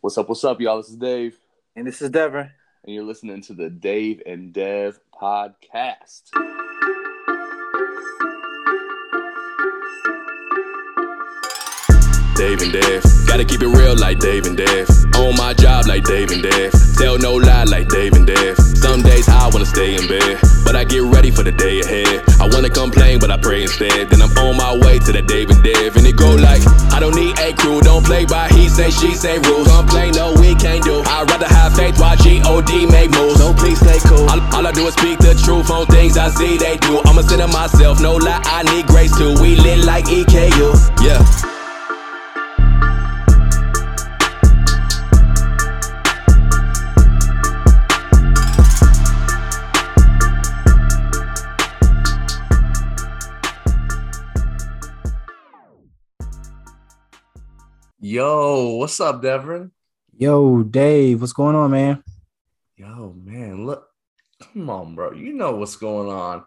What's up? What's up, y'all? This is Dave, And this is Devin. and you're listening to the Dave and Dev podcast. Dave and Dev. Gotta keep it real like Dave and Dev. On my job like Dave and Dev. Tell no lie like Dave and Dev. Some days I wanna stay in bed, but I get ready for the day ahead. I wanna complain, but I pray instead. Then I'm on my way to the Dave and Dev. And it go like, I don't need a crew, don't play by he say, she say rules. Complain, no, we can't do. I'd rather have faith while G-O-D make moves. So please stay cool. All, all I do is speak the truth on things I see they do. I'ma send it myself, no lie, I need grace too. We lit like EKU, yeah. Yo, what's up, Devin? Yo, Dave, what's going on, man? Yo, man, look, come on, bro. You know what's going on.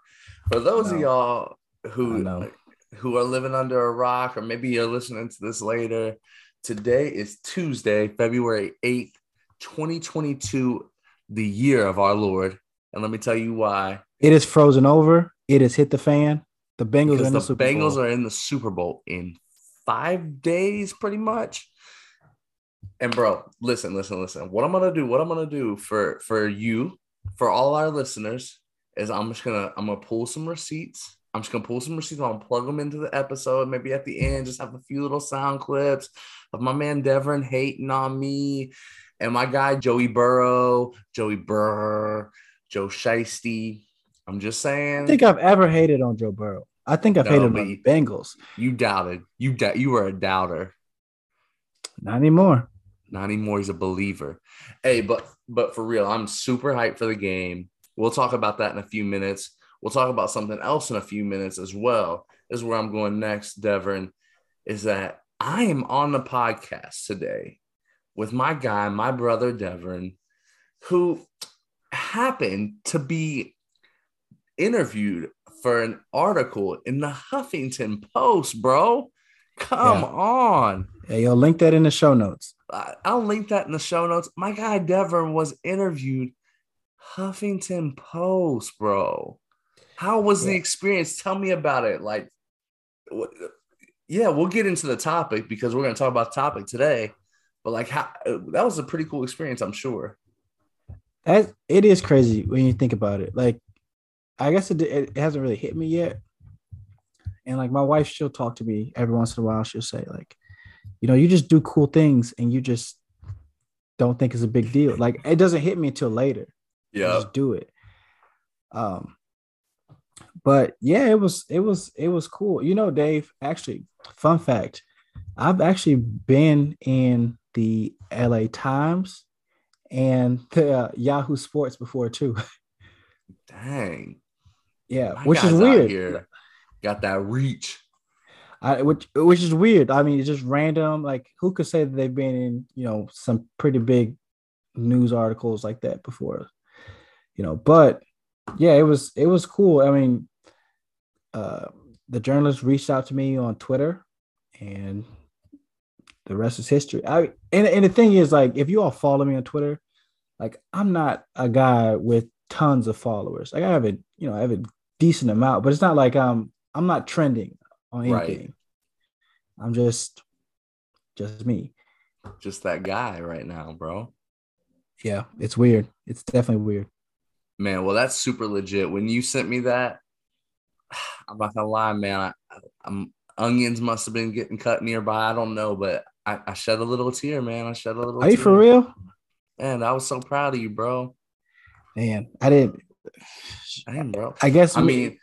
For those of y'all who who are living under a rock, or maybe you're listening to this later, today is Tuesday, February 8th, 2022, the year of our Lord. And let me tell you why. It is frozen over. It has hit the fan. The Bengals are in the, the, Super Bengals Bowl. are in the Super Bowl in five days, pretty much. And bro, listen, listen, listen. What I'm gonna do, what I'm gonna do for for you, for all our listeners, is I'm just gonna I'm gonna pull some receipts. I'm just gonna pull some receipts. Gonna plug them into the episode. Maybe at the end, just have a few little sound clips of my man Devin hating on me, and my guy Joey Burrow, Joey Burr, Joe Shiesty. I'm just saying. I think I've ever hated on Joe Burrow. I think I've No, hated on the Bengals. You doubted. You doubt. You were a doubter. Not anymore. Not anymore. He's a believer. Hey, but but for real, I'm super hyped for the game. We'll talk about that in a few minutes. We'll talk about something else in a few minutes as well. This is where I'm going next, Devin. Is that I am on the podcast today with my guy, my brother Devin, who happened to be interviewed for an article in the Huffington Post, bro. Come Yeah. on. Hey, yo, link that in the show notes. I- I'll link that in the show notes. My guy Devin was interviewed Huffington Post, bro. How was the experience? Tell me about it. Like, what, yeah, we'll get into the topic because we're going to talk about the topic today. But like, how that was a pretty cool experience, I'm sure. That it is crazy when you think about it. Like, I guess it, it hasn't really hit me yet. And like my wife, she'll talk to me every once in a while. She'll say like, you know, you just do cool things and you just don't think it's a big deal. Like it doesn't hit me until later. Yeah, just do it. Um, but yeah, it was it was it was cool. You know, Dave. Actually, fun fact: I've actually been in the LA Times and the uh, Yahoo Sports before too. Dang. Yeah, My which is weird. Got that reach. I, which which is weird. I mean, it's just random. Like, who could say that they've been in you know some pretty big news articles like that before? You know, but yeah, it was it was cool. I mean, uh, the journalist reached out to me on Twitter, and the rest is history. I and and the thing is, like, if you all follow me on Twitter, like, I'm not a guy with tons of followers. Like, I have a you know I have a decent amount, but it's not like I'm I'm not trending on Right. anything. I'm just just me. Just that guy right now, bro. Yeah, it's weird. It's definitely weird. Man, well, that's super legit. When you sent me that, I'm not gonna lie, man. I, I'm onions must have been getting cut nearby. I don't know, but I, I shed a little tear, man. I shed a little. Are you for real? Man, I was so proud of you, bro. Man, I didn't. Damn, bro. I guess. I we- mean,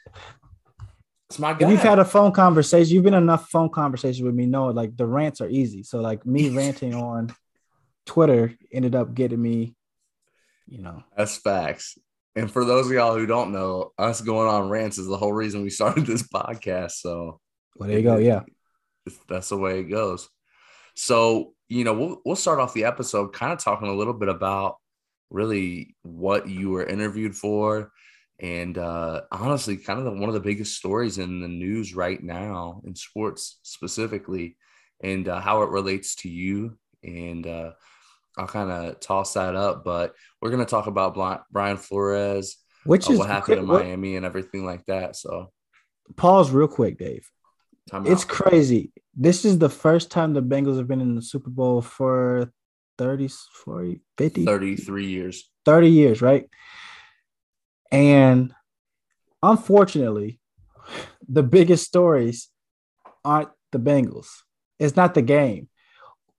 it's my if guy. you've had a phone conversation, you've been enough phone conversation with me. Know like the rants are easy. So like me ranting on Twitter ended up getting me, you know. That's facts. And for those of y'all who don't know, us going on rants is the whole reason we started this podcast. So Well, there you go. Yeah. That's the way it goes. So, you know, we'll we'll start off the episode kind of talking a little bit about really what you were interviewed for and uh honestly kind of the, one of the biggest stories in the news right now in sports specifically and uh, how it relates to you and uh I'll kind of toss that up. But we're gonna talk about Brian Flores, Which uh, is what happened in Miami, and everything like that. So Pause real quick, Dave. time It's out. crazy. This is the first time the Bengals have been in the Super Bowl for 30, 40, 50, 33 years. 30 years, right? And unfortunately, the biggest stories aren't the Bengals. It's not the game,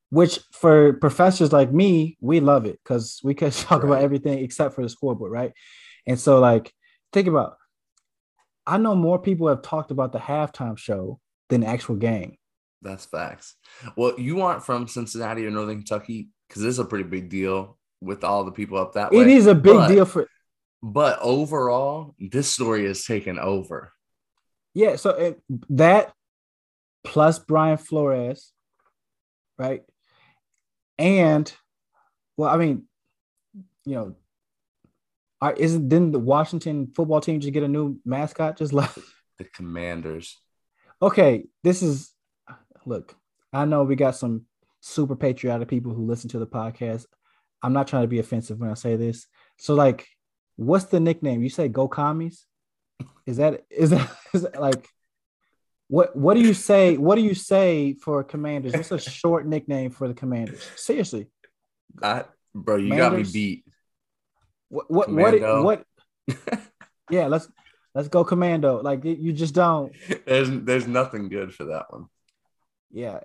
which for professors like me, we love it because we can talk about everything except for the scoreboard, right? And so, like, think about I know more people have talked about the halftime show than the actual game. That's facts. Well, you aren't from Cincinnati or Northern Kentucky because this is a pretty big deal with all the people up that way. It is a big But- deal for But overall, this story is taken over. Yeah, so it, that plus Brian Flores, right? And well, I mean, you know, are, isn't didn't the Washington football team just get a new mascot just left? The Commanders. Okay, this is look. I know we got some super patriotic people who listen to the podcast. I'm not trying to be offensive when I say this. So, like, what's the nickname? You say "Go Commies"? Is that is that, is that like what? What do you say? What do you say for Commanders? What's a short nickname for the Commanders? Seriously, I, bro, you got me beat. what what Commando. what what? Yeah, let's let's go Commando. Like you just don't. there's there's nothing good for that one. yeah.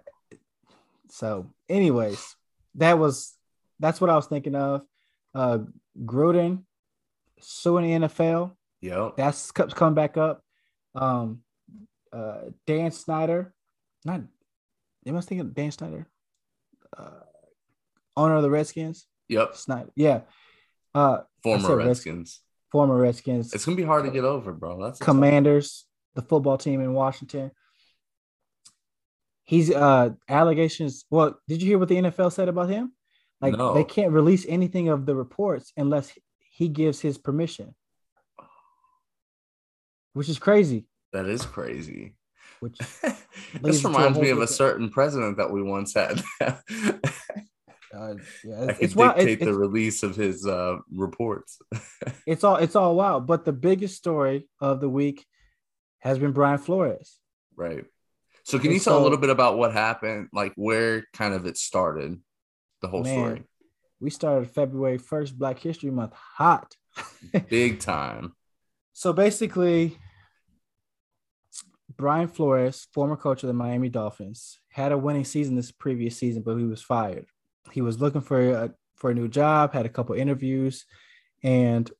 So, anyways, that was that's what I was thinking of. Uh Gruden suing the NFL. Yep. That's co- coming back up. Um uh Dan Snyder, not am I thinking of Dan Snyder? Uh owner of the Redskins. Yep. Snyder. Yeah. Uh Former Redskins. former Redskins. It's gonna be hard to get over, bro. That's Commanders, the football team in Washington. He's uh allegations. Well, did you hear what the NFL said about him? Like No. they can't release anything of the reports unless he gives his permission. Which is crazy. That is crazy. Which this reminds me of a certain president that we once had. uh, yeah, I it's, could it's dictate It's, the it's, release of his uh, reports. it's all it's all wild. But the biggest story of the week has been Brian Flores. right. So, can And you tell a little bit about what happened, like where kind of it started, the whole Man. story? We started February 1st, Black History Month hot. Big time. So basically, Brian Flores, former coach of the Miami Dolphins, had a winning season this previous season, but he was fired. He was looking for a, for a new job, had a couple interviews, and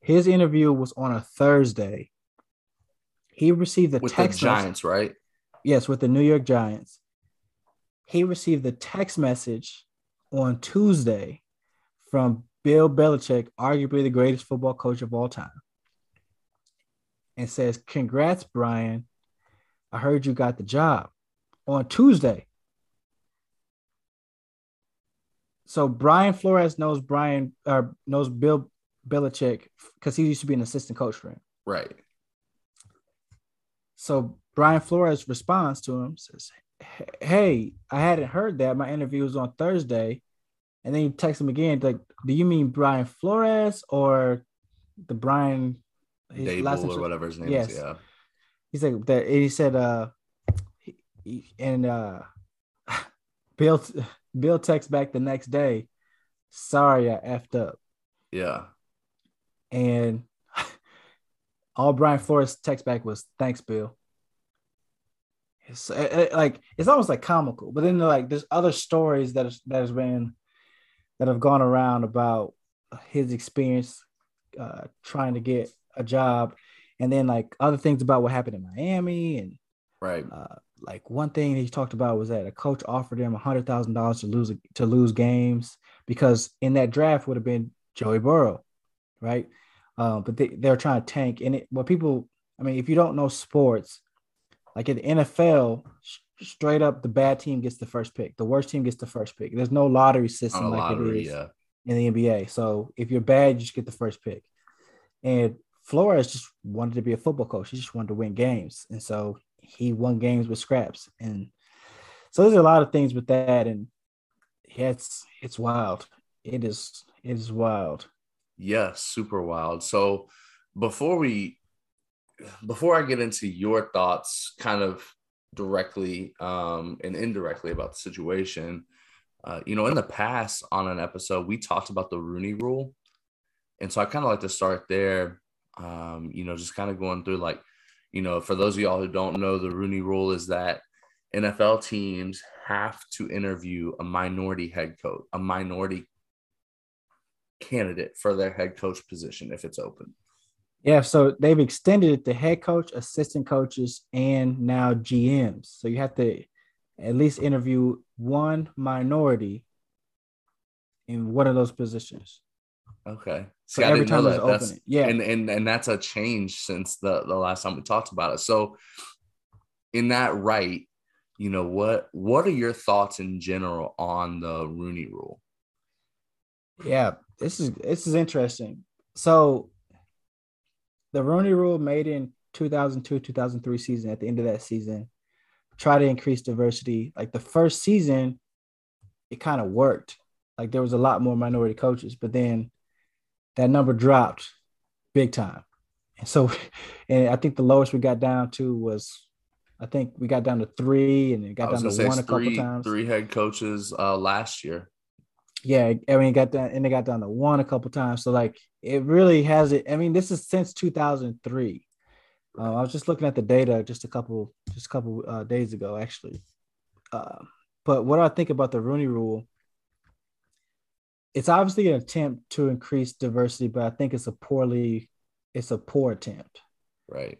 his interview was on a Thursday. He received a With the text message- Giants, right? yes, with the New York Giants. He received the text message on Tuesday from Bill Belichick, arguably the greatest football coach of all time, and says, Congrats, Brian. I heard you got the job on Tuesday. So Brian Flores knows Brian uh, knows Bill Belichick because he used to be an assistant coach for him. Right. So Brian Flores responds to him, says, Hey, I hadn't heard that. My interview was on Thursday. And then he texts him again, like, do you mean Brian Flores or the Brian Daboll name- or whatever his name Yes. is. Yeah. He's like that he said uh he, he- and uh Bill Bill texts back the next day, sorry I effed up. Yeah. And all Brian Flores text back was thanks, Bill. It's uh, uh, like it's almost like comical, but then like there's other stories that that has been that have gone around about his experience uh, trying to get a job, and then like other things about what happened in Miami, and Right. uh, like one thing he talked about was that a coach offered him a hundred thousand dollars to lose to lose games because in that draft would have been Joey Burrow, right? Um, but they, they're trying to tank. And it, what people, I mean, if you don't know sports, like in the NFL, sh- straight up, the bad team gets the first pick. The worst team gets the first pick. There's no lottery system like lottery. it is Yeah. in the NBA. So if you're bad, you just get the first pick. And Flores just wanted to be a football coach. He just wanted to win games. And so he won games with scraps. And so there's a lot of things with that. And Yeah, it's it's wild. It is it is wild. Yes, super wild. So before we before I get into your thoughts kind of directly um, and indirectly about the situation, uh, you know, in the past on an episode, we talked about the Rooney rule. And so I kind of like to start there, um, you know, just kind of going through like, you know, for those of y'all who don't know, the Rooney rule is that NFL teams have to interview a minority head coach, a minority candidate for their head coach position if it's open. Yeah, so they've extended it to head coach, assistant coaches, and now GMs. So you have to at least interview one minority in one of those positions. Okay. So every time there's opening. Yeah. And, and and that's a change since the, the last time we talked about it. So in that right, you know, what what are your thoughts in general on the Rooney rule? Yeah, this is this is interesting. So the Rooney Rule made in 2002 2003 season at the end of that season try to increase diversity. Like the first season, it kind of worked. Like there was a lot more minority coaches, but then that number dropped big time. And so, and I think the lowest we got down to was, I think we got down to three, and it got down to one a three, couple times. Three head coaches uh, last year. Yeah, I mean, it got down and they got down to one a couple times. So like, it really has it. I mean, this is since 2003. Uh, I was just looking at the data just a couple just a couple uh, days ago, actually. Uh, but what I think about the Rooney Rule, it's obviously an attempt to increase diversity, but I think it's a poorly, it's a poor attempt. Right.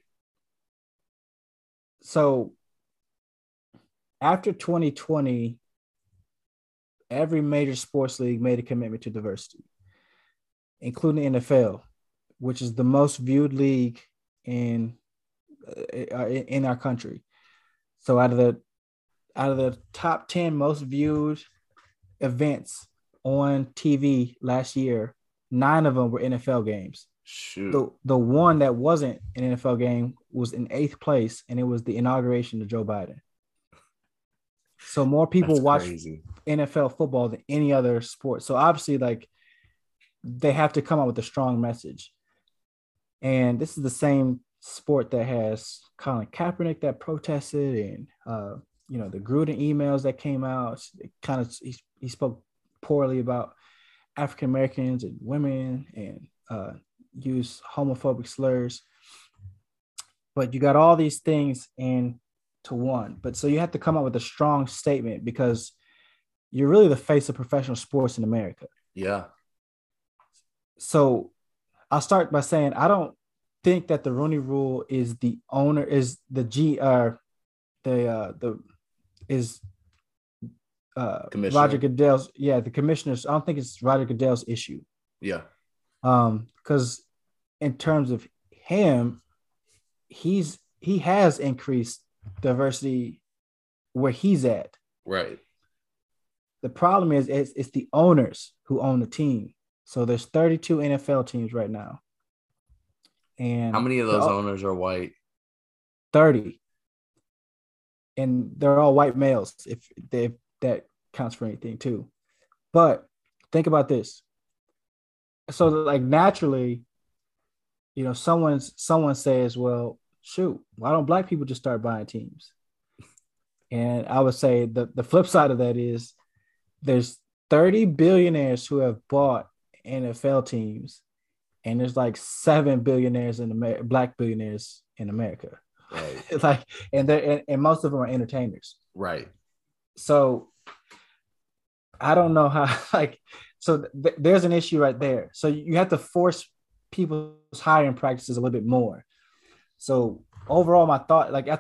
So after 2020, every major sports league made a commitment to diversity, including NFL, which is the most viewed league in uh, in our country. So out of the out of the top 10 most viewed events on TV last year, nine of them were NFL games. Shoot. The the one that wasn't an NFL game was in eighth place, and it was the inauguration of Joe Biden. So more people That's watch crazy. NFL football than any other sport. So obviously, like they have to come up with a strong message. And this is the same sport that has Colin Kaepernick that protested, and uh, you know the Gruden emails that came out. Kind of he, he spoke poorly about African Americans and women, and uh, used homophobic slurs. But you got all these things in to one. But so you have to come up with a strong statement because you're really the face of professional sports in America. Yeah. So I'll start by saying I don't think that the Rooney Rule is the owner is the G uh the uh the is uh. Roger Goodell's yeah the commissioners I don't think it's Roger Goodell's issue Yeah. um because in terms of him he's he has increased diversity where he's at. Right. the problem is it's, it's the owners who own the team. So there's 32 NFL teams right now. And How many of those owners are white? 30 and they're all white males if they if that counts for anything too. But think about this. So like naturally you know someone's someone says well shoot why don't black people just start buying teams? And i would say the the flip side of that is there's 30 billionaires who have bought nfl teams and there's like seven billionaires in America, black billionaires in america. Right. like and they and, and most of them are entertainers. Right. so i don't know how like so th- there's an issue right there. So you have to force people's hiring practices a little bit more so overall my thought like I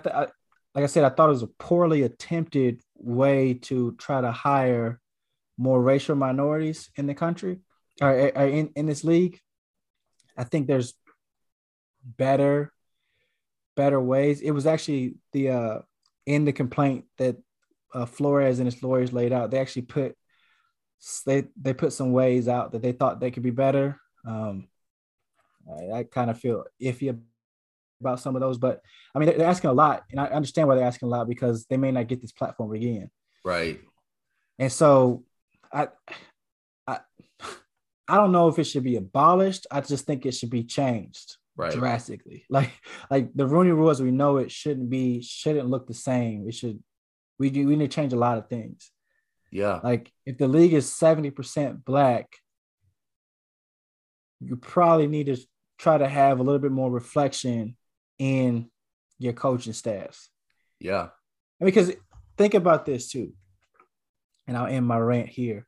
like i said i thought it was a poorly attempted way to try to hire more racial minorities in the country or, or in, in this league i think there's better better ways. It was actually the uh in the complaint that uh, Flores and his lawyers laid out. They actually put they they put some ways out that they thought they could be better. Um, I, I kind of feel iffy about some of those, but I mean they're, asking a lot, and I understand why they're asking a lot because they may not get this platform again. Right. And so I, I, I don't know if it should be abolished. I just think it should be changed Right. drastically. Like, like the Rooney Rule as we know it shouldn't be, shouldn't look the same. It should. We do. We need to change a lot of things. Yeah. Like, if the league is seventy percent black, you probably need to try to have a little bit more reflection in your coaching staffs. Yeah. Because think about this too, and I'll end my rant here,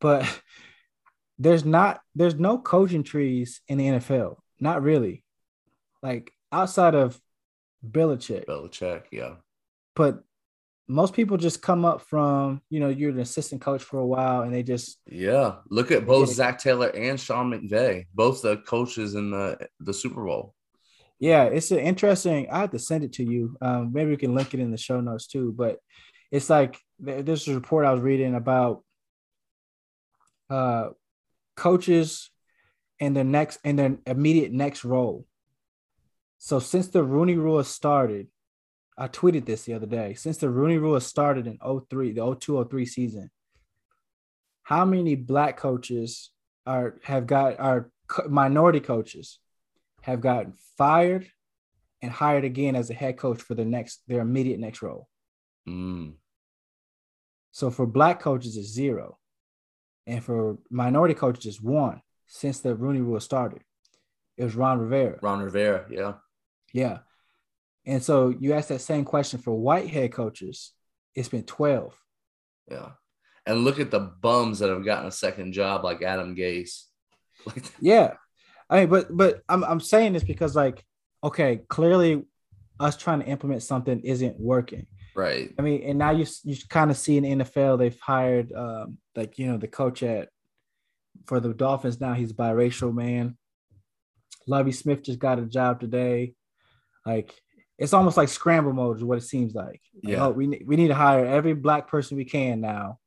but there's not there's no coaching trees in the NFL, not really, like outside of Belichick. Belichick. Yeah. But most people just come up from you know you're an assistant coach for a while, and they just Yeah. Look at both Zac Taylor and Sean McVay, both the coaches in the the Super Bowl. Yeah, it's an interesting. I have to send it to you. Um, maybe we can link it in the show notes too. But it's like there- there's a report I was reading about uh, coaches and their next and their immediate next role. So since the Rooney Rule started, I tweeted this the other day. Since the Rooney Rule started in 03, the 0203 season, how many black coaches are have got are minority coaches have gotten fired and hired again as a head coach for their next their immediate next role. Mm. So for black coaches it's zero. And for minority coaches it's one since the Rooney rule started. It was Ron Rivera. Ron Rivera. Yeah. Yeah. And so you ask that same question for white head coaches, it's been 12. Yeah. And look at the bums that have gotten a second job like Adam Gase. Like Yeah. I mean, but but I'm I'm saying this because like, okay, clearly us trying to implement something isn't working. right. I mean, and now you you kind of see in the NFL they've hired um like you know the coach at for the Dolphins now he's biracial man. Lovie Smith just got a job today. Like it's almost like scramble mode is what it seems like. Like, Yeah. oh, we we need to hire every black person we can now.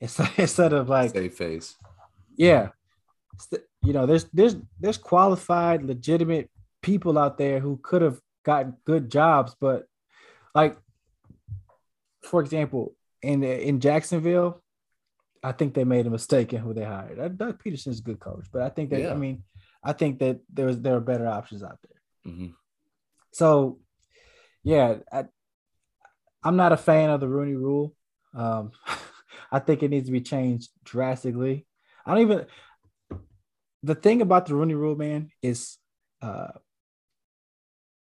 Instead instead of like Save face. yeah, you know there's there's there's qualified legitimate people out there who could have gotten good jobs, but like for example, in in Jacksonville, I think they made a mistake in who they hired. Uh, Doug Pederson's a good coach, but I think that Yeah. I mean, I think that there was there are better options out there. hmm So, yeah, I, I'm not a fan of the Rooney Rule. Um, I think it needs to be changed drastically. I don't even. The thing about the Rooney Rule, man, is uh,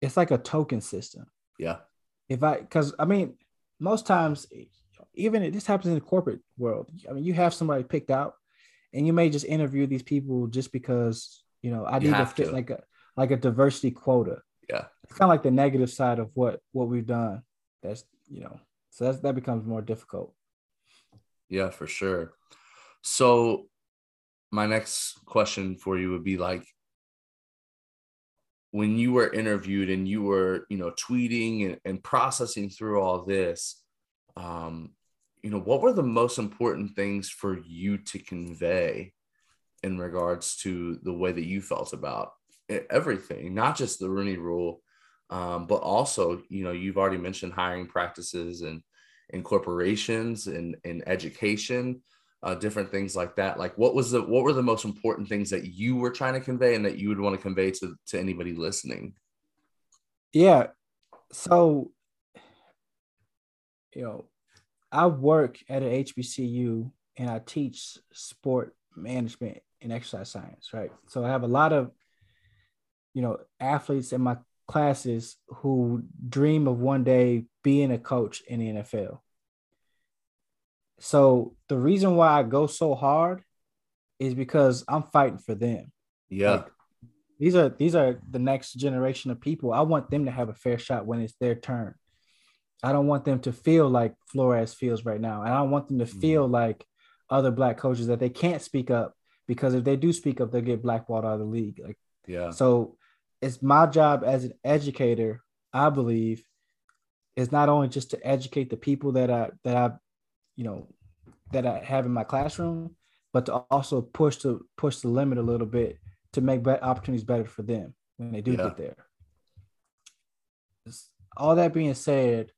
it's like a token system. Yeah. If I, because I mean, most times, even this happens in the corporate world. I mean, you have somebody picked out, and you may just interview these people just because you know I You need to fit to. like a like a diversity quota Yeah. it's kind of like the negative side of what what we've done that's you know so that's, that becomes more difficult Yeah, for sure. So my next question for you would be like when you were interviewed and you were, you know, tweeting and, and processing through all this, um, you know, what were the most important things for you to convey in regards to the way that you felt about everything, not just the Rooney rule, um, but also, you know, you've already mentioned hiring practices and in corporations and in education, uh, different things like that. Like, what was the what were the most important things that you were trying to convey and that you would want to convey to to anybody listening? yeah so you know i work at an hbcu and i teach sport management and exercise science right so i have a lot of you know athletes in my classes who dream of one day being a coach in the nfl so the reason why i go so hard is because i'm fighting for them Yeah, Like, these are these are the next generation of people. I want them to have a fair shot when it's their turn. I don't want them to feel like Flores feels right now. And I don't want them to mm-hmm. feel like other black coaches that they can't speak up because if they do speak up, they'll get blackballed out of the league. Like yeah, so it's my job as an educator, I believe, is not only just to educate the people that I that I, you know, that I have in my classroom, but to also push to push the limit a little bit to make bet opportunities better for them when they do Yeah. get there. All that being said,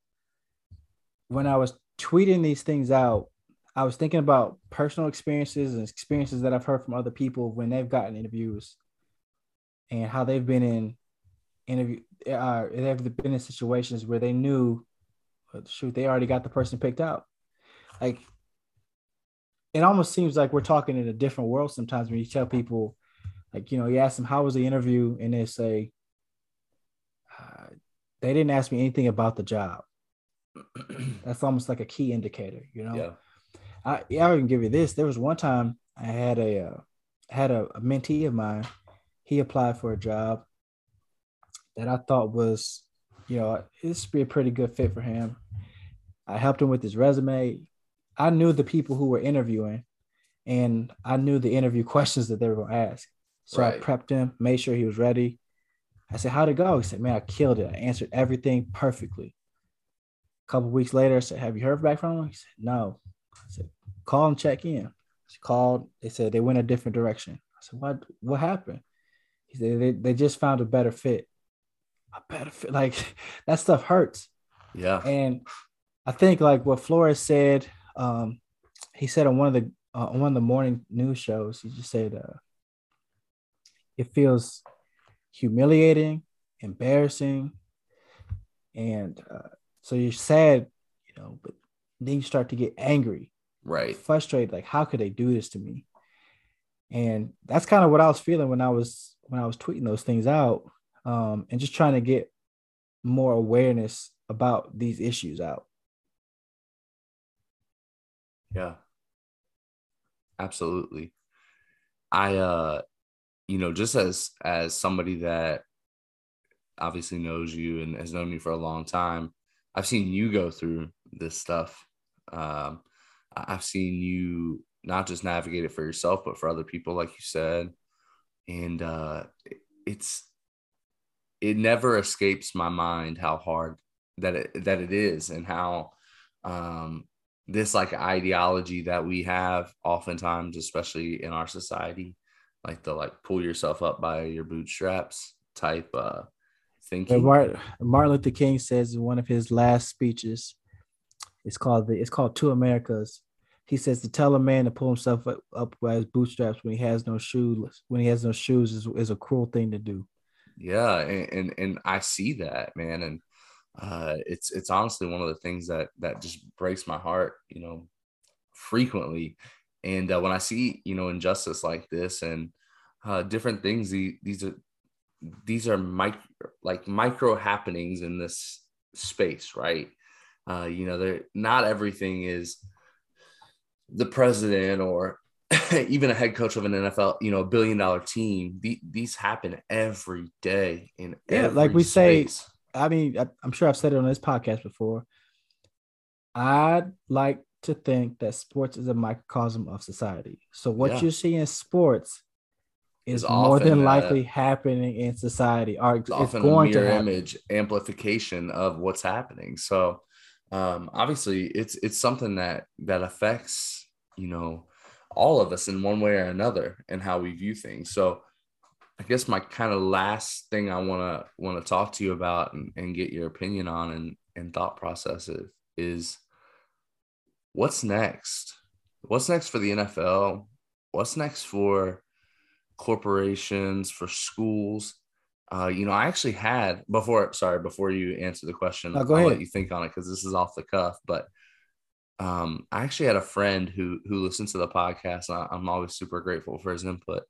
when I was tweeting these things out, I was thinking about personal experiences and experiences that I've heard from other people when they've gotten interviews and how they've been in interview uh, they've been in situations where they knew shoot they already got the person picked out like it almost seems like we're talking in a different world sometimes when you tell people like you know you ask them how was the interview and they say uh, they didn't ask me anything about the job that's almost like a key indicator you know Yeah. I yeah, I can give you this. There was one time I had a uh, had a, a mentee of mine. He applied for a job that I thought was, you know, this would be a pretty good fit for him. I helped him with his resume. I knew the people who were interviewing, and I knew the interview questions that they were going to ask. So Right. I prepped him, made sure he was ready. I said, "How'd it go?" He said, "Man, I killed it. I answered everything perfectly." A couple weeks later, I said, "Have you heard back from him?" He said, "No." I said, "Call and check in." She called. They said they went a different direction. I said, "What? What happened?" He said, "They, they just found a better fit." A better fit, like that stuff hurts. Yeah. And I think like what Flores said, um, he said on one of the uh, on one of the morning news shows, he just said uh, it feels humiliating, embarrassing, and uh, so you're sad, you know, but then you start to get angry, Right. frustrated, like how could they do this to me? And that's kind of what I was feeling when I was when I was tweeting those things out, um, and just trying to get more awareness about these issues out. Yeah. Absolutely. I uh you know, just as as somebody that obviously knows you and has known you for a long time, I've seen you go through this stuff. Um I've seen you not just navigate it for yourself but for other people like you said. And uh it's it never escapes my mind how hard that it that it is and how um this like ideology that we have oftentimes especially in our society like the like pull yourself up by your bootstraps type uh thinking Martin, Martin Luther King says in one of his last speeches, it's called the it's called Two Americas. He says to tell a man to pull himself up, up by his bootstraps when he has no shoes when he has no shoes is, is a cruel thing to do. yeah and, and and i see that man and uh it's it's honestly one of the things that that just breaks my heart you know frequently. And uh, when i see you know injustice like this and uh different things the, these are these are micro like micro happenings in this space right? Uh you know they're not everything is the president or even a head coach of an NFL, you know, a billion dollar team, the, these happen every day in Yeah, like we say, space. I mean, I, I'm sure I've said it on this podcast before. I'd like to think that sports is a microcosm of society. So what Yeah. you see in sports is more than that- likely happening in society, or it's, it's often going a to happen. image amplification of what's happening. So um, obviously it's it's something that that affects you know all of us in one way or another and how we view things. So I guess my kind of last thing I want to want to talk to you about and, and get your opinion on and, and thought process is, what's next? What's next for the NFL? What's next for corporations, for schools? Uh, you know, I actually had before. Sorry, before you answer the question, No, I'll ahead. let you think on it because this is off the cuff. But um, I actually had a friend who who listens to the podcast. And I, I'm always super grateful for his input.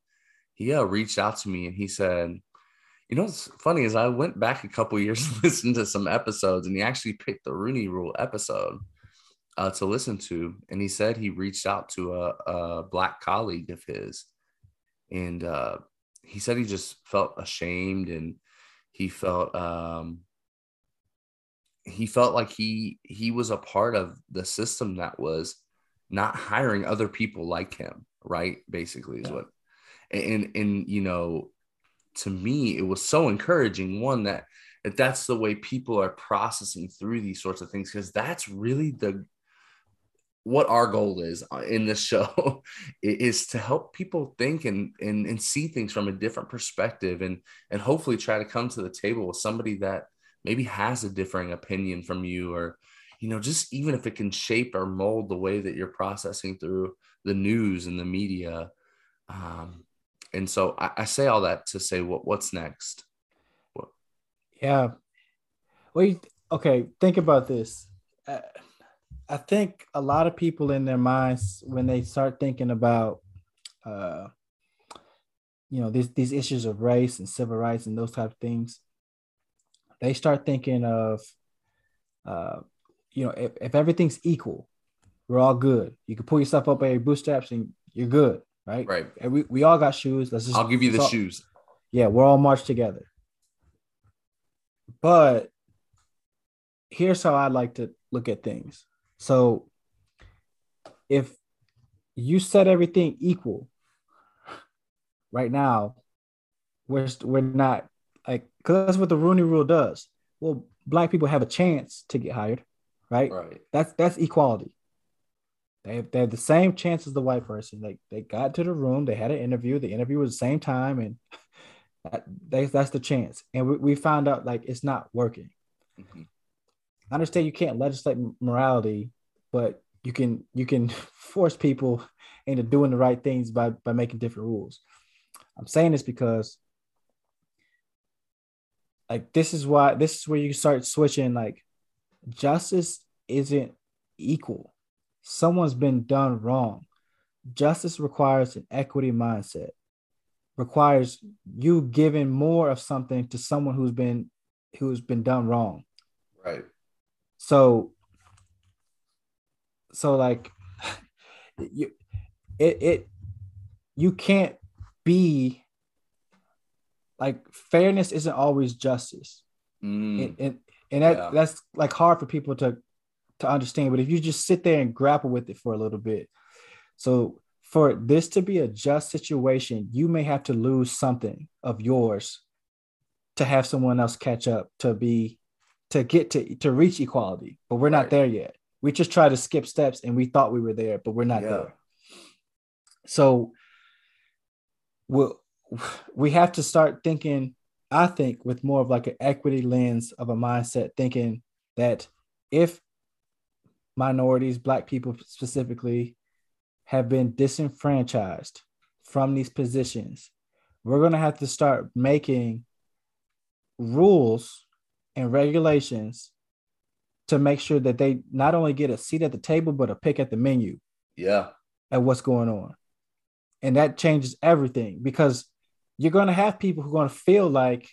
He uh, reached out to me and he said, "You know what's funny is I went back a couple years to listen to some episodes, and he actually picked the Rooney Rule episode uh, to listen to. And he said he reached out to a, a black colleague of his, and uh, he said he just felt ashamed and he felt um, he felt like he he was a part of the system that was not hiring other people like him right basically is Yeah. what and and you know to me it was so encouraging one that that that's the way people are processing through these sorts of things because that's really the what our goal is uh, in this show is to help people think and, and and see things from a different perspective and and hopefully try to come to the table with somebody that maybe has a differing opinion from you or you know, just even if it can shape or mold the way that you're processing through the news and the media. Um, and so I, I say all that to say what what's next. What? Yeah. Well, okay. Think about this. Uh, I think a lot of people in their minds when they start thinking about, uh, you know, these these issues of race and civil rights and those type of things, they start thinking of, uh, you know, if, if everything's equal, we're all good. You can pull yourself up by your bootstraps and you're good, right? Right. And we, we all got shoes. Let's just I'll give you the all- shoes. yeah, we're all marched together. But here's how I like to look at things. So if you set everything equal right now, we're we're not like because that's what the Rooney Rule does. Well, black people have a chance to get hired, right? Right. That's that's equality. They have, they have the same chance as the white person. Like they got to the room, they had an interview. The interview was the same time, and that, they, that's the chance. And we, we found out like it's not working. Mhm. I understand you can't legislate morality, but you can you can force people into doing the right things by by making different rules. I'm saying this because like this is why this is where you start switching like justice isn't equal. Someone's been done wrong. Justice requires an equity mindset. Requires you giving more of something to someone who's been who's been done wrong. Right. So so like you it it you can't be like fairness isn't always justice Mm, and and, and that Yeah. that's like hard for people to to understand but if you just sit there and grapple with it for a little bit so for this to be a just situation you may have to lose something of yours to have someone else catch up to be to get to to reach equality but we're not Right. there yet we just try to skip steps and we thought we were there but we're not Yeah. there so we'll, we have to start thinking i think with more of like an equity lens of a mindset thinking that if minorities black people specifically have been disenfranchised from these positions we're going to have to start making rules and regulations to make sure that they not only get a seat at the table but a pick at the menu yeah. at what's going on. And that changes everything because you're going to have people who are going to feel like,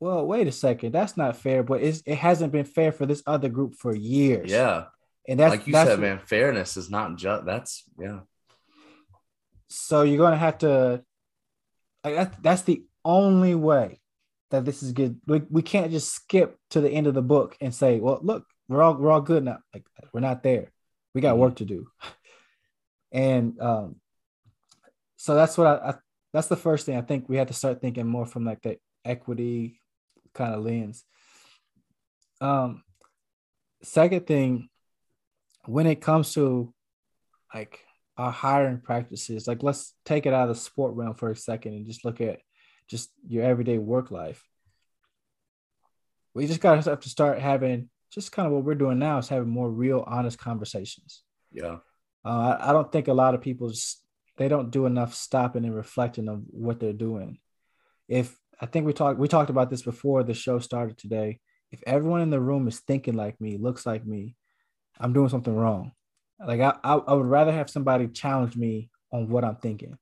well, wait a second, that's not fair, but it hasn't been fair for this other group for years. Yeah. And that's like you that's, said, man, fairness is not just that's yeah. So you're going to have to, like, that's, that's the only way that this is good. We, we can't just skip to the end of the book and say, well, look, we're all, we're all good now. Like, we're not there. We got Mhm. work to do. And um, so that's what I, I that's the first thing I think we have to start thinking more from like the equity kind of lens. Um, second thing, when it comes to like our hiring practices, like let's take it out of the sport realm for a second and just look at just your everyday work life. We just gotta have to start having just kind of what we're doing now is having more real, honest conversations. Yeah. Uh, I, I don't think a lot of people just, they don't do enough stopping and reflecting on what they're doing. If I think we talked we talked about this before the show started today. If everyone in the room is thinking like me, looks like me, I'm doing something wrong. Like I, I, I would rather have somebody challenge me on what I'm thinking,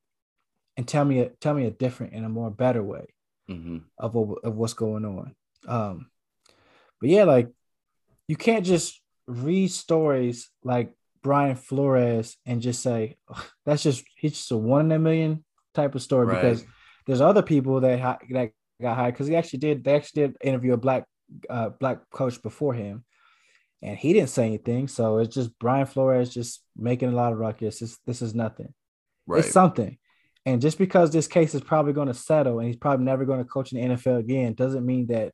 and tell me a, tell me a different and a more better way hmm of of what's going on. Um, but yeah, like you can't just read stories like Brian Flores and just say "Ugh, that's just he's just a one in a million type of story Right. because there's other people that hi- that got hired because he actually did they actually did interview a black uh, black coach before him and he didn't say anything so it's just Brian Flores just making a lot of ruckus this this is nothing Right. it's something. And just because this case is probably going to settle and he's probably never going to coach in the NFL again doesn't mean that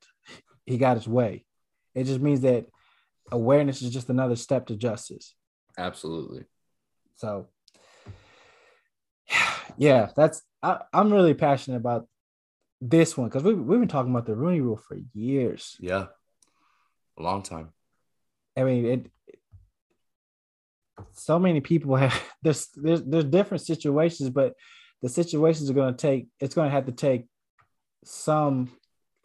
he got his way. It just means that awareness is just another step to justice. Absolutely. So, yeah, that's I, I'm really passionate about this one because we, we've been talking about the Rooney Rule for years. Yeah. A long time. I mean, it. So many people have there's there's there's different situations, but the situations are going to take. It's going to have to take some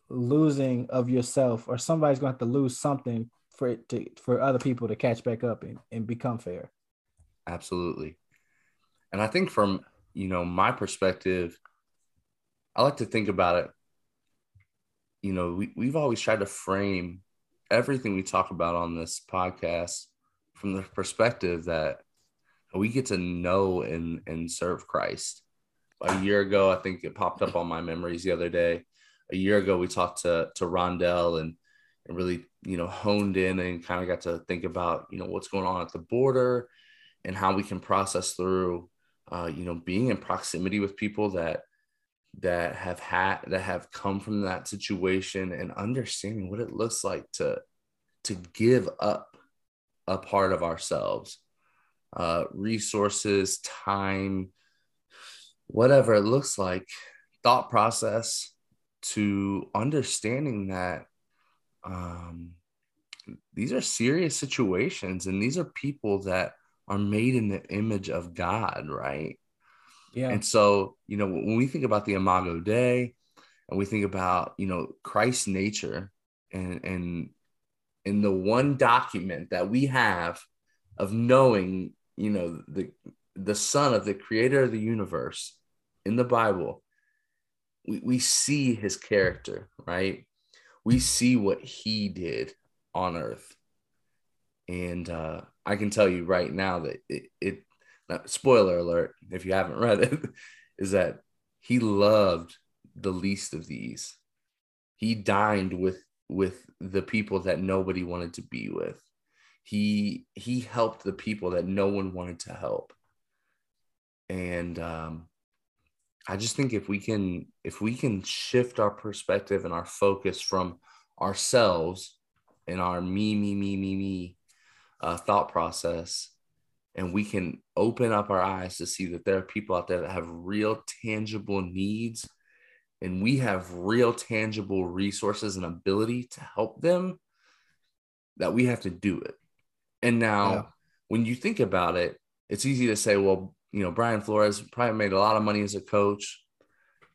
losing of yourself, or somebody's going to have to lose something for it to for other people to catch back up and, and become fair. Absolutely. And I think from you know my perspective, I like to think about it. You know, we, we've always tried to frame everything we talk about on this podcast from the perspective that we get to know and, and serve Christ. A year ago, I think it popped up on my memories the other day. A year ago, we talked to, to Rondell and, and really, you know, honed in and kind of got to think about, you know, what's going on at the border and how we can process through, uh, you know, being in proximity with people that that have had that have come from that situation and understanding what it looks like to to give up a part of ourselves uh resources time whatever it looks like thought process to understanding that um these are serious situations and these are people that are made in the image of God, right? Yeah. And so, you know, when we think about the Imago Dei and we think about, you know, Christ's nature and and in the one document that we have of knowing, you know, the the son of the creator of the universe in the Bible, we, we see his character, right? We see what he did on earth. And uh, I can tell you right now that it, it spoiler alert, if you haven't read it, is that he loved the least of these. He dined with with the people that nobody wanted to be with. He he helped the people that no one wanted to help. And um, I just think if we can if we can shift our perspective and our focus from ourselves and our me me me me me uh, thought process and we can open up our eyes to see that there are people out there that have real tangible needs and we have real tangible resources and ability to help them that we have to do it. And now yeah. when you think about it it's easy to say well you know brian flores probably made a lot of money as a coach.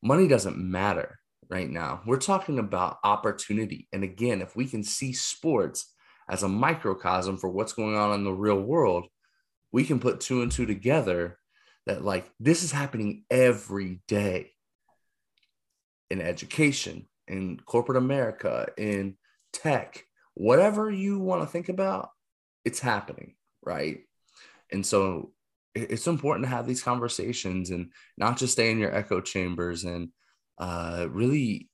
Money doesn't matter right now. We're talking about opportunity. And again if we can see sports as a microcosm for what's going on in the real world, we can put two and two together that like this is happening every day in education, in corporate America, in tech, whatever you want to think about, it's happening, right? And so it's important to have these conversations and not just stay in your echo chambers and uh, really,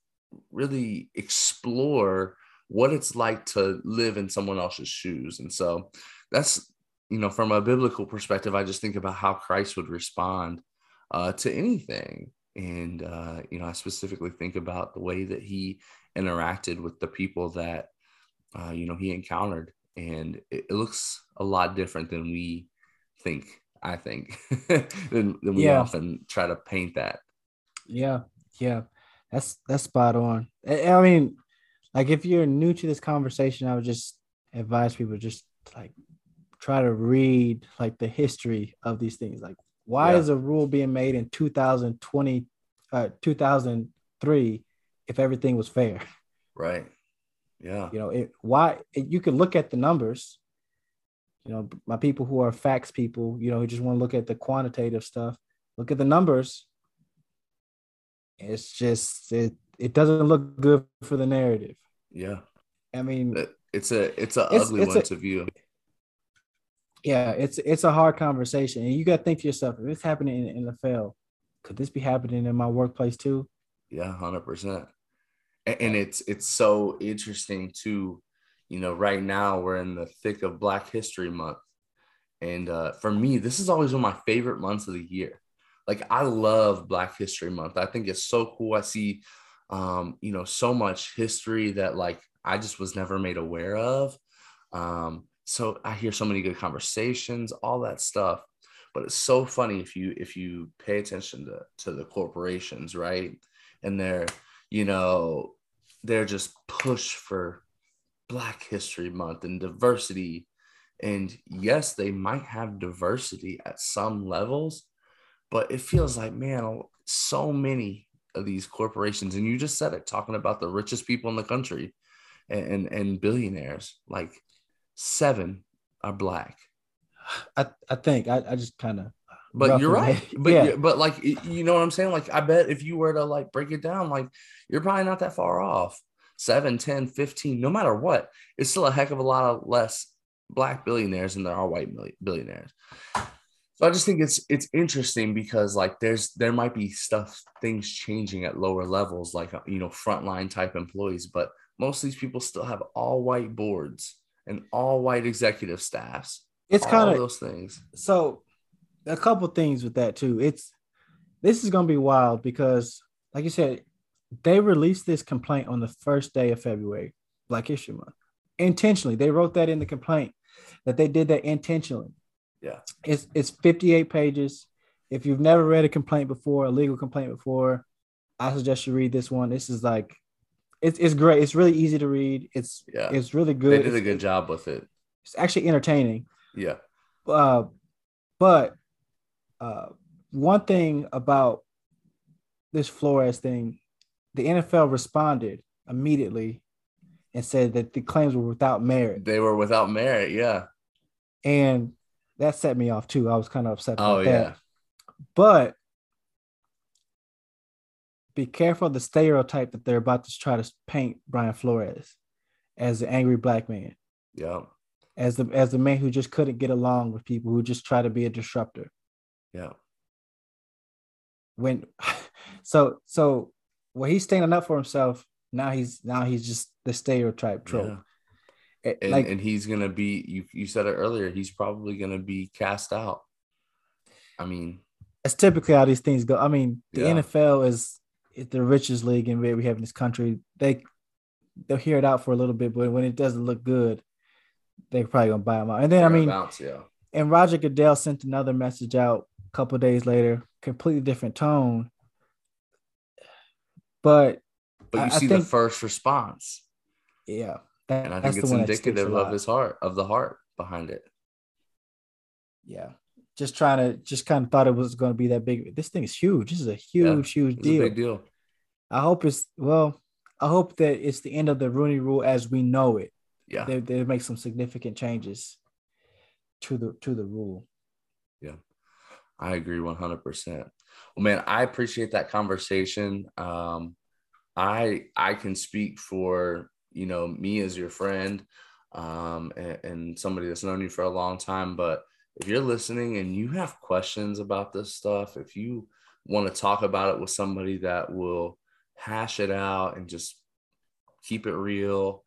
really explore what it's like to live in someone else's shoes. And so that's, you know, from a biblical perspective, I just think about how Christ would respond uh, to anything. And, uh, you know, I specifically think about the way that he interacted with the people that, uh, you know, he encountered. And it, it, looks a lot different than we think, I think, than, than we yeah. often try to paint that. Yeah. Yeah. That's, that's spot on. I mean, like if you're new to this conversation, I would just advise people just like try to read like the history of these things. Like why yeah. is a rule being made in 2020 uh 2003 if everything was fair? Right. Yeah. You know, it why it, you can look at the numbers. You know, my people who are facts people, you know, who just want to look at the quantitative stuff, look at the numbers. It's just it it doesn't look good for the narrative. Yeah. I mean, it's a it's a ugly it's one a, to view. Yeah, it's it's a hard conversation, and you got to think to yourself: if it's happening in, the NFL, could this be happening in my workplace too? Yeah, hundred percent. And it's it's so interesting too. You know, right now we're in the thick of Black History Month, and uh, for me, this is always one of my favorite months of the year. Like I love Black History Month. I think it's so cool. I see um, you know, so much history that like I just was never made aware of. Um, so I hear so many good conversations, all that stuff. But it's so funny if you if you pay attention to to the corporations, right? And they're, you know, they're just push for Black History Month and diversity. And yes, they might have diversity at some levels, but it feels like, man, so many of these corporations, and you just said it, talking about the richest people in the country and, and, and billionaires, like seven are black. I, I think I, I just kind of but you're right. but yeah. but like you know what i'm saying? Like i bet if you were to like break it down like you're probably not that far off. 7 10 15 no matter what it's still a heck of a lot of less black billionaires than there are white billionaires. So i just think it's it's interesting because like there's there might be stuff things changing at lower levels like uh, you know frontline type employees but most of these people still have all white boards and all white executive staffs it's kind of those things so a couple things with that too. It's this is gonna be wild because, like you said, they released this complaint on the first day of February, Black History Month, intentionally. They wrote that in the complaint that they did that intentionally. Yeah, it's it's 58 pages. If you've never read a complaint before, a legal complaint before, I suggest you read this one. This is like, it's it's great. It's really easy to read. It's yeah, it's really good. They did a good job with it. It's actually entertaining. Yeah. Uh, but uh, one thing about this Flores thing, the NFL responded immediately and said that the claims were without merit. They were without merit, yeah. And that set me off too. I was kind of upset about oh, that. Yeah. But be careful of the stereotype that they're about to try to paint Brian Flores as the angry black man. Yeah. As the as the man who just couldn't get along with people who just try to be a disruptor. Yeah. When so so when he's standing up for himself, now he's now he's just the stereotype trope. Yeah. It, and, like, and he's gonna be you you said it earlier, he's probably gonna be cast out. I mean that's typically how these things go. I mean, the yeah. NFL is, is the richest league in where we have in this country. They they'll hear it out for a little bit, but when it doesn't look good, they're probably gonna buy them out. And then they're I mean, bounce, yeah. And Roger Goodell sent another message out a couple days later, completely different tone. But but you I, see I think, the first response. Yeah. That, and I think it's indicative of his heart, of the heart behind it. Yeah. Just trying to just kind of thought it was going to be that big. This thing is huge. This is a huge, yeah, huge deal. big deal. I hope it's well, I hope that it's the end of the Rooney rule as we know it. Yeah. They they make some significant changes to the to the rule. Yeah. I agree 100%. Well, man, I appreciate that conversation. Um, I I can speak for you know me as your friend um, and, and somebody that's known you for a long time. But if you're listening and you have questions about this stuff, if you want to talk about it with somebody that will hash it out and just keep it real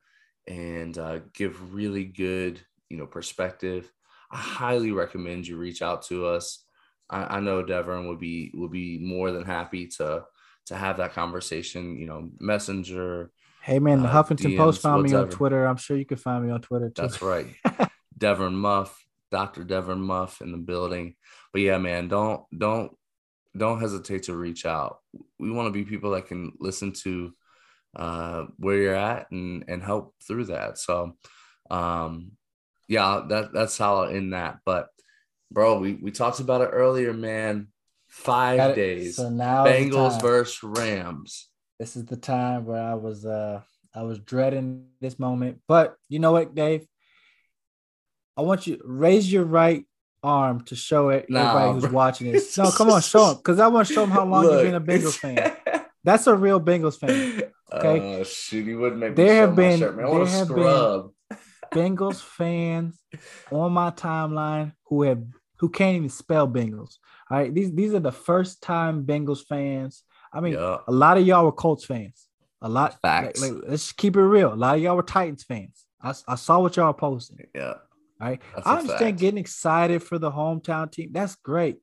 and uh, give really good you know perspective, I highly recommend you reach out to us. I, I know Devin would be would be more than happy to to have that conversation. You know, Messenger. Hey man, the uh, Huffington DMs, Post found whatever. me on Twitter. I'm sure you can find me on Twitter too. That's right. Devin Muff, Dr. Devin Muff in the building. But yeah, man, don't don't don't hesitate to reach out. We want to be people that can listen to uh, where you're at and and help through that. So um yeah, that that's how in that. But bro, we, we talked about it earlier, man. Five days. So now Bengals versus Rams. This is the time where I was uh I was dreading this moment. But you know what, Dave? I want you raise your right arm to show it nah, everybody who's bro. watching this. No, come on, show them because I want to show them how long Look, you've been a Bengals fan. That's a real Bengals fan. Okay. Oh shoot, he wouldn't make there have been, shirt, want to scrub. Bengals fans on my timeline who have who can't even spell Bengals. All right, these these are the first time Bengals fans. I mean, yeah. a lot of y'all were Colts fans. A lot. Facts. Like, like, let's keep it real. A lot of y'all were Titans fans. I, I saw what y'all posted. Yeah. Right. That's I understand getting excited for the hometown team. That's great.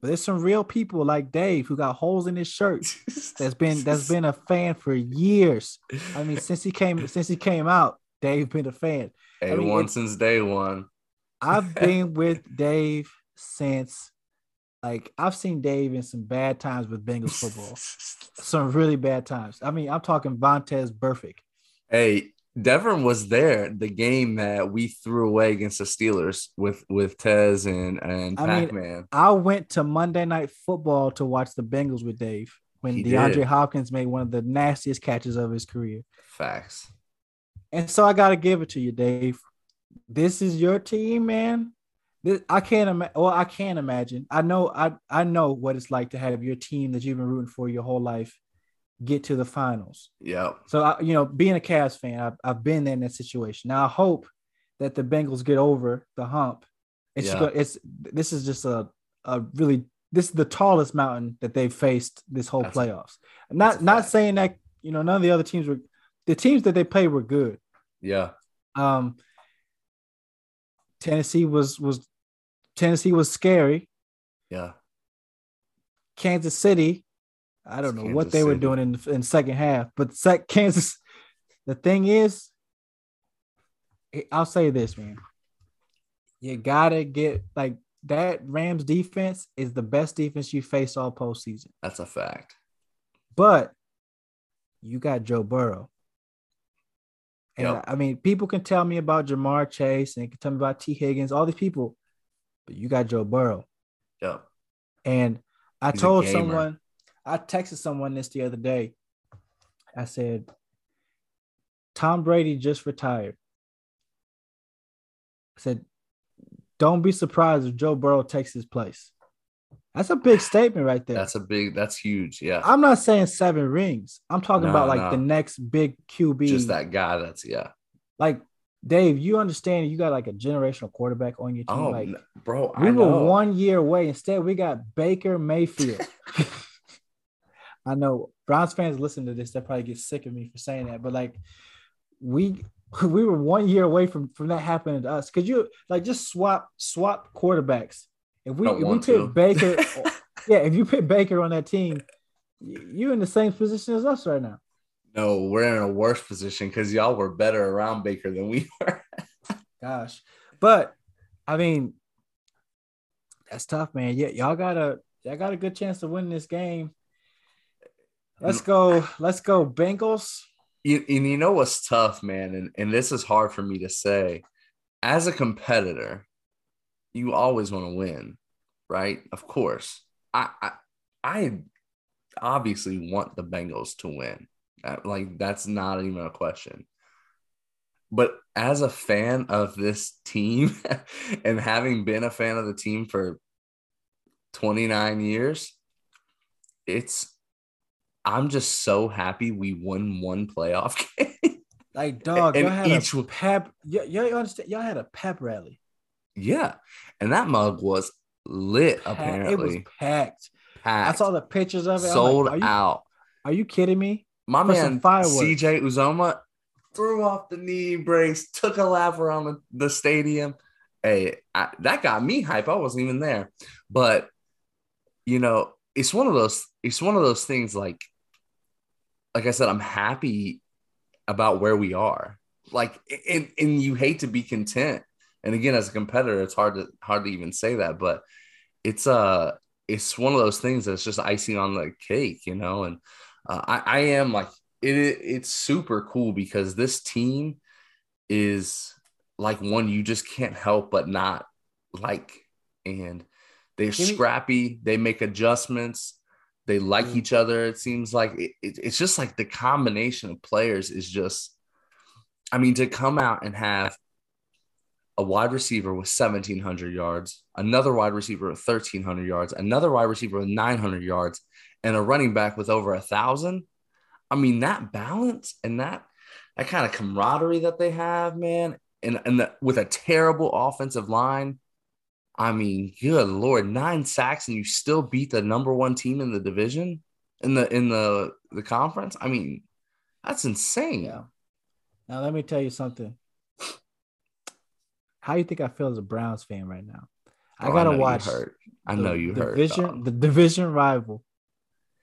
But there's some real people like Dave who got holes in his shirt. that's been that's been a fan for years. I mean, since he came since he came out, Dave been a fan. A I mean, one since day one. I've been with Dave since like I've seen Dave in some bad times with Bengals football. some really bad times. I mean, I'm talking Vontaze Burfict. Hey, Devin was there the game that we threw away against the Steelers with with Tez and and I Pac Man. I went to Monday Night Football to watch the Bengals with Dave when He DeAndre did. Hopkins made one of the nastiest catches of his career. Facts. And so I got to give it to you, Dave. This is your team, man. This, I can't imagine. Well, I can't imagine. I know. I I know what it's like to have your team that you've been rooting for your whole life get to the finals. Yeah. So I, you know, being a Cavs fan, I've, I've been there in that situation. Now I hope that the Bengals get over the hump. It's Yeah. it's this is just a a really this is the tallest mountain that they've faced this whole That's playoffs. Not not fact. saying that you know none of the other teams were the teams that they played were good. Yeah. Um, Tennessee was was Tennessee was scary. Yeah. Kansas City, I don't know what Kansas they were doing in the in second half, but sec- Kansas. The thing is, I'll say this, man. You gotta get like that. Rams defense is the best defense you face all postseason, That's a fact. but you got Joe Burrow. And Yep. I mean, people can tell me about Ja'Marr Chase and they can tell me about Tee Higgins, all these people, but you got Joe Burrow. Yep. And I He's told someone, I texted someone this the other day. I said, Tom Brady just retired. I said, don't be surprised if Joe Burrow takes his place. That's a big statement right there. That's a big. That's huge. Yeah. I'm not saying seven rings. I'm talking No, about like no. the next big QB. Just that guy. That's yeah. Like Dave, you understand you got like a generational quarterback on your team. Oh, like bro. we I were know. one year away. Instead, we got Baker Mayfield. I know Browns fans listen to this, they'll probably get sick of me for saying that, but like we we were one year away from from that happening to us. Could you like just swap swap quarterbacks? If we if we put to. Baker, yeah, if you put Baker on that team, you're in the same position as us right now. No, we're in a worse position because y'all were better around Baker than we were. Gosh, but I mean, that's tough, man. Yeah, y'all got a y'all got a good chance to win this game. Let's go. Let's go, Bengals. You, and you know what's tough, man, and, and this is hard for me to say. As a competitor, you always want to win, right? Of course. I I, I obviously want the Bengals to win. Uh, Like that's not even a question. But as a fan of this team and having been a fan of the team for 29 years, it's I'm just so happy we won one playoff game. Like dog, And y'all had each a pep. y- y'all understand? Y'all had a pep rally. yeah. And that mug was lit, Pa- apparently. it was packed. I saw the pictures of it. I'm like, sold are you, out. Are you kidding me? My for man. CJ Uzomah threw off the knee brace, took a lap around the, the stadium. Hey, I, that got me hype. I wasn't even there, but you know, it's one of those. It's one of those things. Like, like I said, I'm happy about where we are. Like, and and you hate to be content. And again, as a competitor, it's hard to hard to even say that, but it's uh it's one of those things that's just icing on the cake, you know. And uh, I, I am like it, it's super cool because this team is like one you just can't help but not like and they're Give me- scrappy they make adjustments they like Mm. each other it seems like it, it- it's just like the combination of players is just i mean to come out and have a wide receiver with 1700 yards another wide receiver with 1300 yards another wide receiver with 900 yards and a running back with over a thousand I mean, that balance and that that kind of camaraderie that they have, man, and and the, with a terrible offensive line. I mean, good lord, nine sacks and you still beat the number one team in the division in the in the the conference. I mean, that's insane. Yeah. Now let me tell you something. How you think I feel as a Browns fan right now? I Oh, gotta you watch. I the know you hurt. division, dog. the division rival,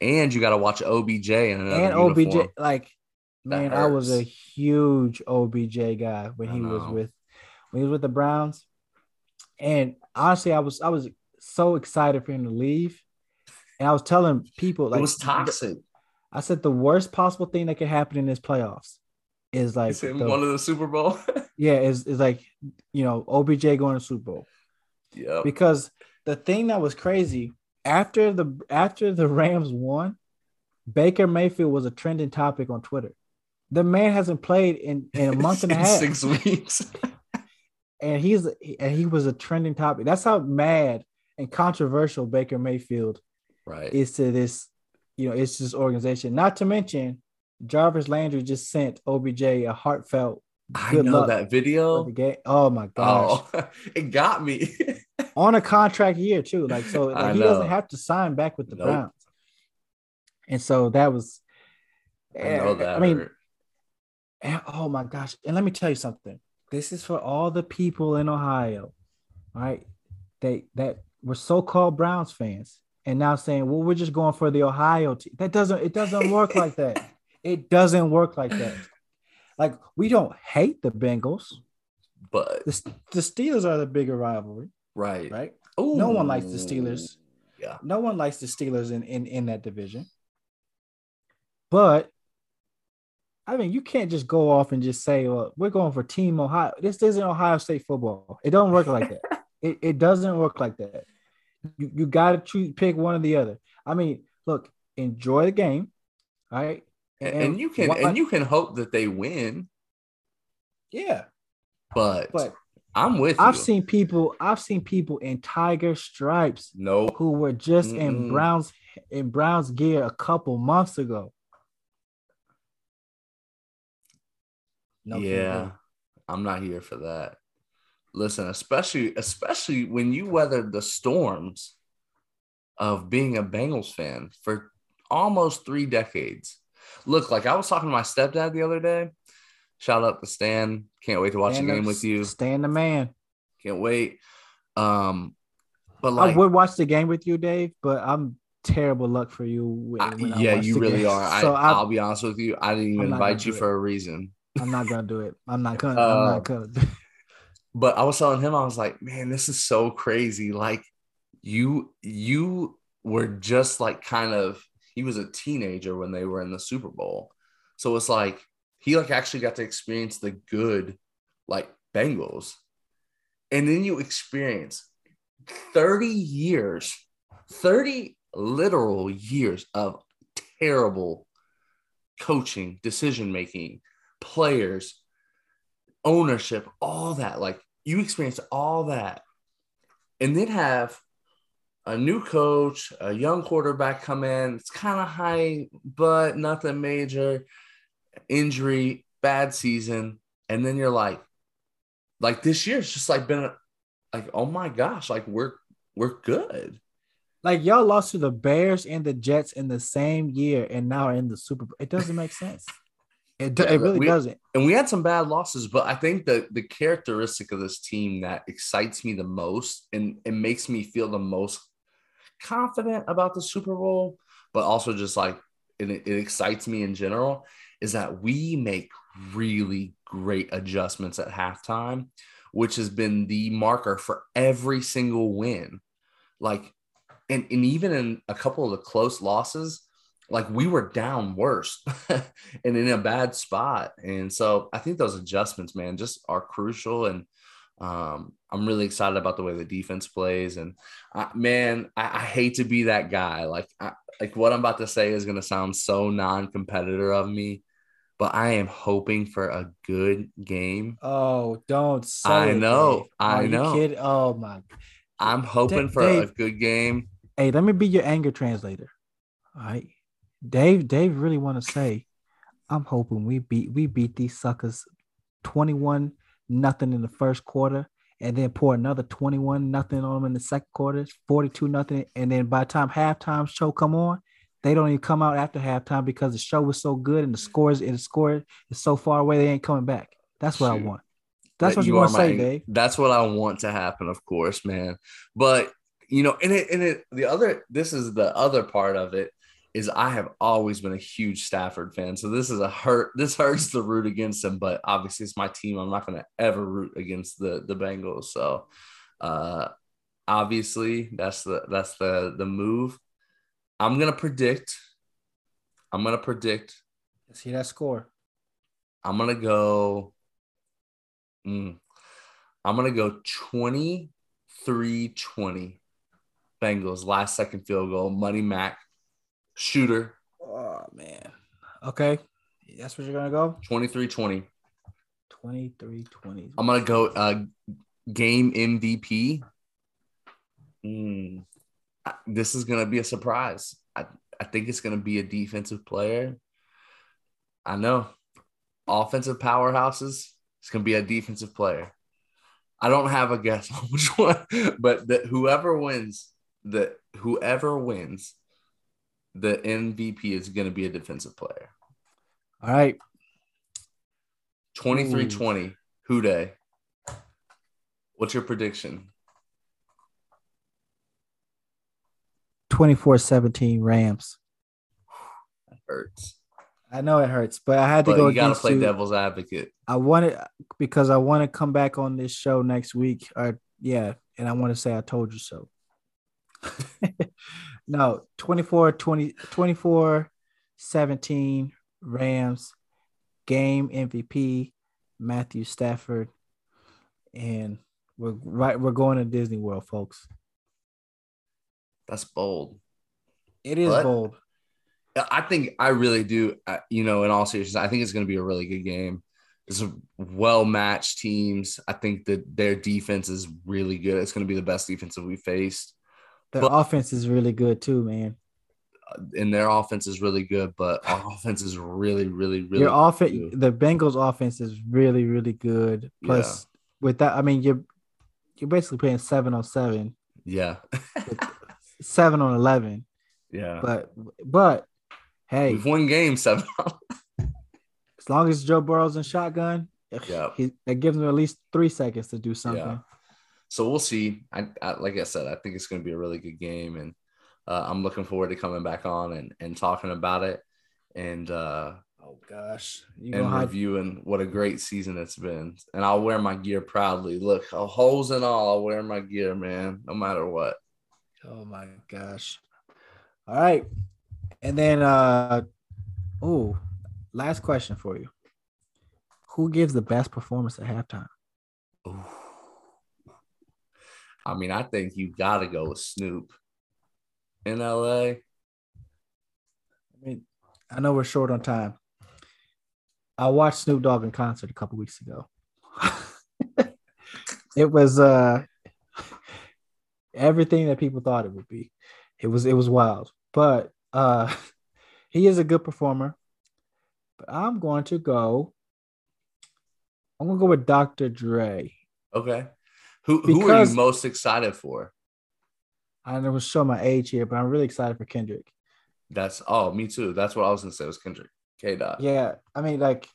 and you got to watch OBJ and OBJ. uniform. Like, That man, I was a huge OBJ guy when I he was with when he was with the Browns. And honestly, I was I was so excited for him to leave. And I was telling people like it was toxic. I said the worst possible thing that could happen in this playoffs is like in the- one of the Super Bowl. yeah, is is like you know OBJ going to Super Bowl yeah. because the thing that was crazy after the after the Rams won, Baker Mayfield was a trending topic on Twitter. The man hasn't played in, in a month and a half, Six weeks. And he's and he was a trending topic. That's how mad and controversial Baker Mayfield right. is to this, you know, it's this organization. Not to mention, Jarvis Landry just sent OBJ a heartfelt I know that video. Oh my oh, gosh. Oh, it got me. on a contract year too. Like so, like, he doesn't have to sign back with the Nope. Browns. And so that was. I know eh, that. I mean, hurt. and- oh my gosh! And let me tell you something. This is for all the people in Ohio, right? They that were so-called Browns fans, and now saying, "Well, we're just going for the Ohio team." That doesn't. It doesn't work like that. It doesn't work like that. Like we don't hate the Bengals. but The, the Steelers are the bigger rivalry, right. right? No one likes the Steelers. Yeah. No one likes the Steelers in, in, in that division. But I mean, you can't just go off and just say, well, we're going for Team Ohio. This isn't Ohio State football. It don't work like that. it, it doesn't work like that. You, you got to choose, pick one or the other. I mean, look, enjoy the game. right? And, and you can what- and you can hope that they win, yeah. but, But I'm with I've you. seen people, I've seen people in tiger stripes nope. who were just in Mm-mm. Browns in Browns gear a couple months ago. No, yeah. I'm not here for that. Listen, especially especially when you weathered the storms of being a Bengals fan for almost three decades. Look, like I was talking to my stepdad the other day. Shout out to Stan. Can't wait to watch Stand the game with you. Stand the man. Can't wait. Um, but like, I would watch the game with you, Dave, but I'm terrible luck for you. I- yeah, you really game. are. So I, I'll be honest with you. I didn't even I'm not gonna invite you for a reason. I'm not gonna do it. I'm not gonna. Uh, I'm not gonna. but I was telling him, I was like, man, this is so crazy. Like you, you were just like kind of, he was a teenager when they were in the Super Bowl. So it's like, he like actually got to experience the good, like Bengals. And then you experience 30 years, 30 literal years of terrible coaching, decision making, players, ownership, all that. Like you experience all that, and then have a new coach, a young quarterback come in. It's kind of high, but nothing major. Injury, bad season, and then you're like, like this year's just like been like, oh my gosh, like we're we're good. Like y'all lost to the Bears and the Jets in the same year, and now are in the Super Bowl. It doesn't make sense. It, do- it really we- doesn't. and we had some bad losses, but I think the the characteristic of this team that excites me the most and it makes me feel the most confident about the Super Bowl, but also just like it, it excites me in general is that we make really great adjustments at halftime, which has been the marker for every single win. Like, and, and even in a couple of the close losses, like we were down worse and in a bad spot. And so I think those adjustments, man, just are crucial. And um, I'm really excited about the way the defense plays. And I, man, I, I hate to be that guy. Like, I, like what I'm about to say is going to sound so non-competitor of me, but I am hoping for a good game. Oh, don't say. I know, Dave. I know. kidding? Oh my. I'm hoping for Dave- a good game. Hey, let me be your anger translator. All right. Dave, Dave really want to say, I'm hoping we beat we beat these suckers 21 nothing in the first quarter and then pour another 21 nothing on them in the second quarter, 42 nothing. And then by the time halftime show come on, they don't even come out after halftime because the show was so good and the scores and the score is so far away they ain't coming back. That's what I want. That's That what you are want to say, Dave. That's what I want to happen, of course, man. But you know, and it and it the other this is the other part of it is I have always been a huge Stafford fan. So this is a hurt. This hurts the root against him, but obviously it's my team. I'm not going to ever root against the the Bengals. So uh obviously that's the that's the the move. I'm gonna predict. I'm gonna predict See that score. I'm gonna go. Mm, I'm gonna go 23-20. Bengals last second field goal. Money Mac shooter. Oh man. Okay. That's what you're gonna go? 23-20. 23-20. I'm gonna go uh game MVP. Mm, I- this is gonna be a surprise. I, I think it's gonna be a defensive player. I know. Offensive powerhouses. It's gonna be a defensive player. I don't have a guess on which one, but that whoever wins, the whoever wins, the MVP is gonna be a defensive player. All right. 23-20. Who Dey? What's your prediction? 24-17 Rams. That hurts. I know it hurts, but I had to But go you gotta play you. devil's advocate. I wanted because I want to come back on this show next week. Or yeah, and I want to say I told you so. no, 24 20 24 17 Rams game MVP Matthew Stafford and we're right we're going to Disney World folks. That's bold. It is What? bold. I think I really do. uh, You know, in all seriousness, I think it's going to be a really good game. It's a well matched teams. I think that their defense is really good. It's going to be the best defense that we faced, The But- offense is really good too, man. and their offense is really good. But our offense is really, really, really. Your offense, the Bengals offense is really, really good. Plus, with that, I mean, you're you're basically playing seven on seven, yeah, seven on eleven. yeah. But but hey, We've won games seven. as long as Joe Burrow's in shotgun, Yeah. he, that gives him at least three seconds to do something. Yeah. So we'll see. I, I like I said, I think it's going to be a really good game, and uh, I'm looking forward to coming back on and and talking about it. And uh, Oh gosh, you and reviewing what a great season it's been. And I'll wear my gear proudly. Look, holes and all, I'll wear my gear, man, no matter what. Oh my gosh. All right, and then uh, oh, last question for you. Who gives the best performance at halftime? Ooh. I mean, I think you got to go with Snoop in LA. I mean, I know we're short on time. I watched Snoop Dogg in concert a couple weeks ago. it was uh everything that people thought it would be. It was it was wild. But uh he is a good performer. But I'm going to go I'm gonna go with Dr. Dre. Okay. Who who are you most excited for? I know to show my age here, but I'm really excited for Kendrick. That's oh, me too. That's what I was gonna say was Kendrick. K dot. Yeah, I mean, like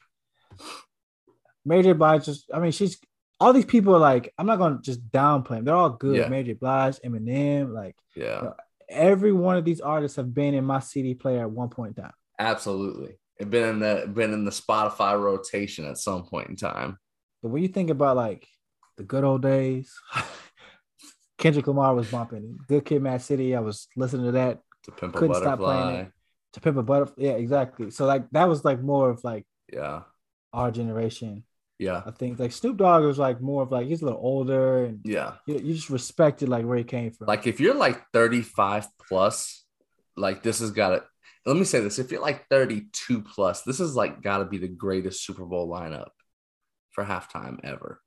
Major. Blige. Just, I mean, she's all these people are like. I'm not gonna just downplay them. They're all good. Yeah. J. Blige, Eminem, like Yeah, every one of these artists have been in my CD player at one point in time. absolutely. It been in the been in the Spotify rotation at some point in time. But when you think about like the good old days, Kendrick Lamar was bumping. Good Kid, Mad City. I was listening to that. To Pimp a Couldn't stop playing Butterfly. it. To Pimp a Butterfly. Yeah, exactly. So like that was like more of like Yeah, our generation. yeah, I think like Snoop Dogg was like more of like he's a little older and yeah. you, you just respected like where he came from. Like if you're like 35 plus, like this has got to. Let me say this: if you're like 32 plus, this is like got to be the greatest Super Bowl lineup for halftime ever.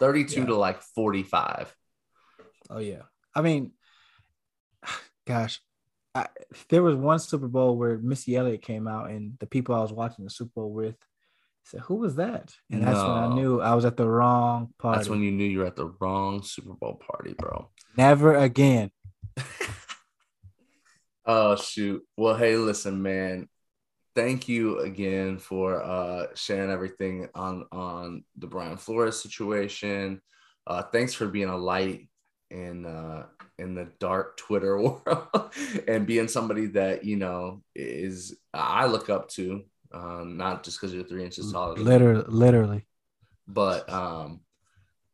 32 Yeah. to like 45. oh yeah, I mean, gosh, I, there was one Super Bowl where Missy Elliott came out and the people I was watching the Super Bowl with said, "Who was that?" And that's when I knew I was at the wrong party. That's when you knew you were at the wrong Super Bowl party, bro. Never again. Oh shoot. Well, hey, listen, man. Thank you again for uh sharing everything on on the Brian Flores situation. Uh thanks for being a light in uh in the dark Twitter world and being somebody that you know is I look up to. Um, not just because you're three inches taller Literally, literally. but um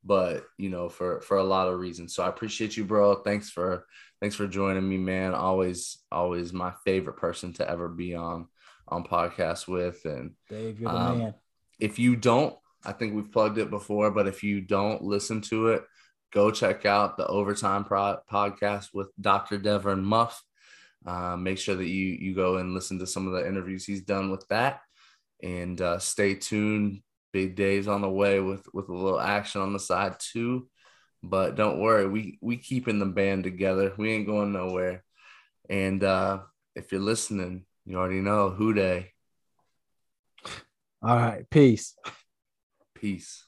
but you know for for a lot of reasons so i appreciate you bro thanks for thanks for joining me man always always my favorite person to ever be on on podcasts with. And Dave, you're the Um, man. if you don't, I think we've plugged it before, but if you don't listen to it, go check out the Overtime Pro- podcast with Dr. Devin Muff. Uh, make sure that you you go and listen to some of the interviews he's done with that, and uh, stay tuned. Big days on the way with with a little action on the side too. But don't worry, we we keeping the band together. We ain't going nowhere. And uh, if you're listening, you already know Who Dey. All right. Peace. Peace.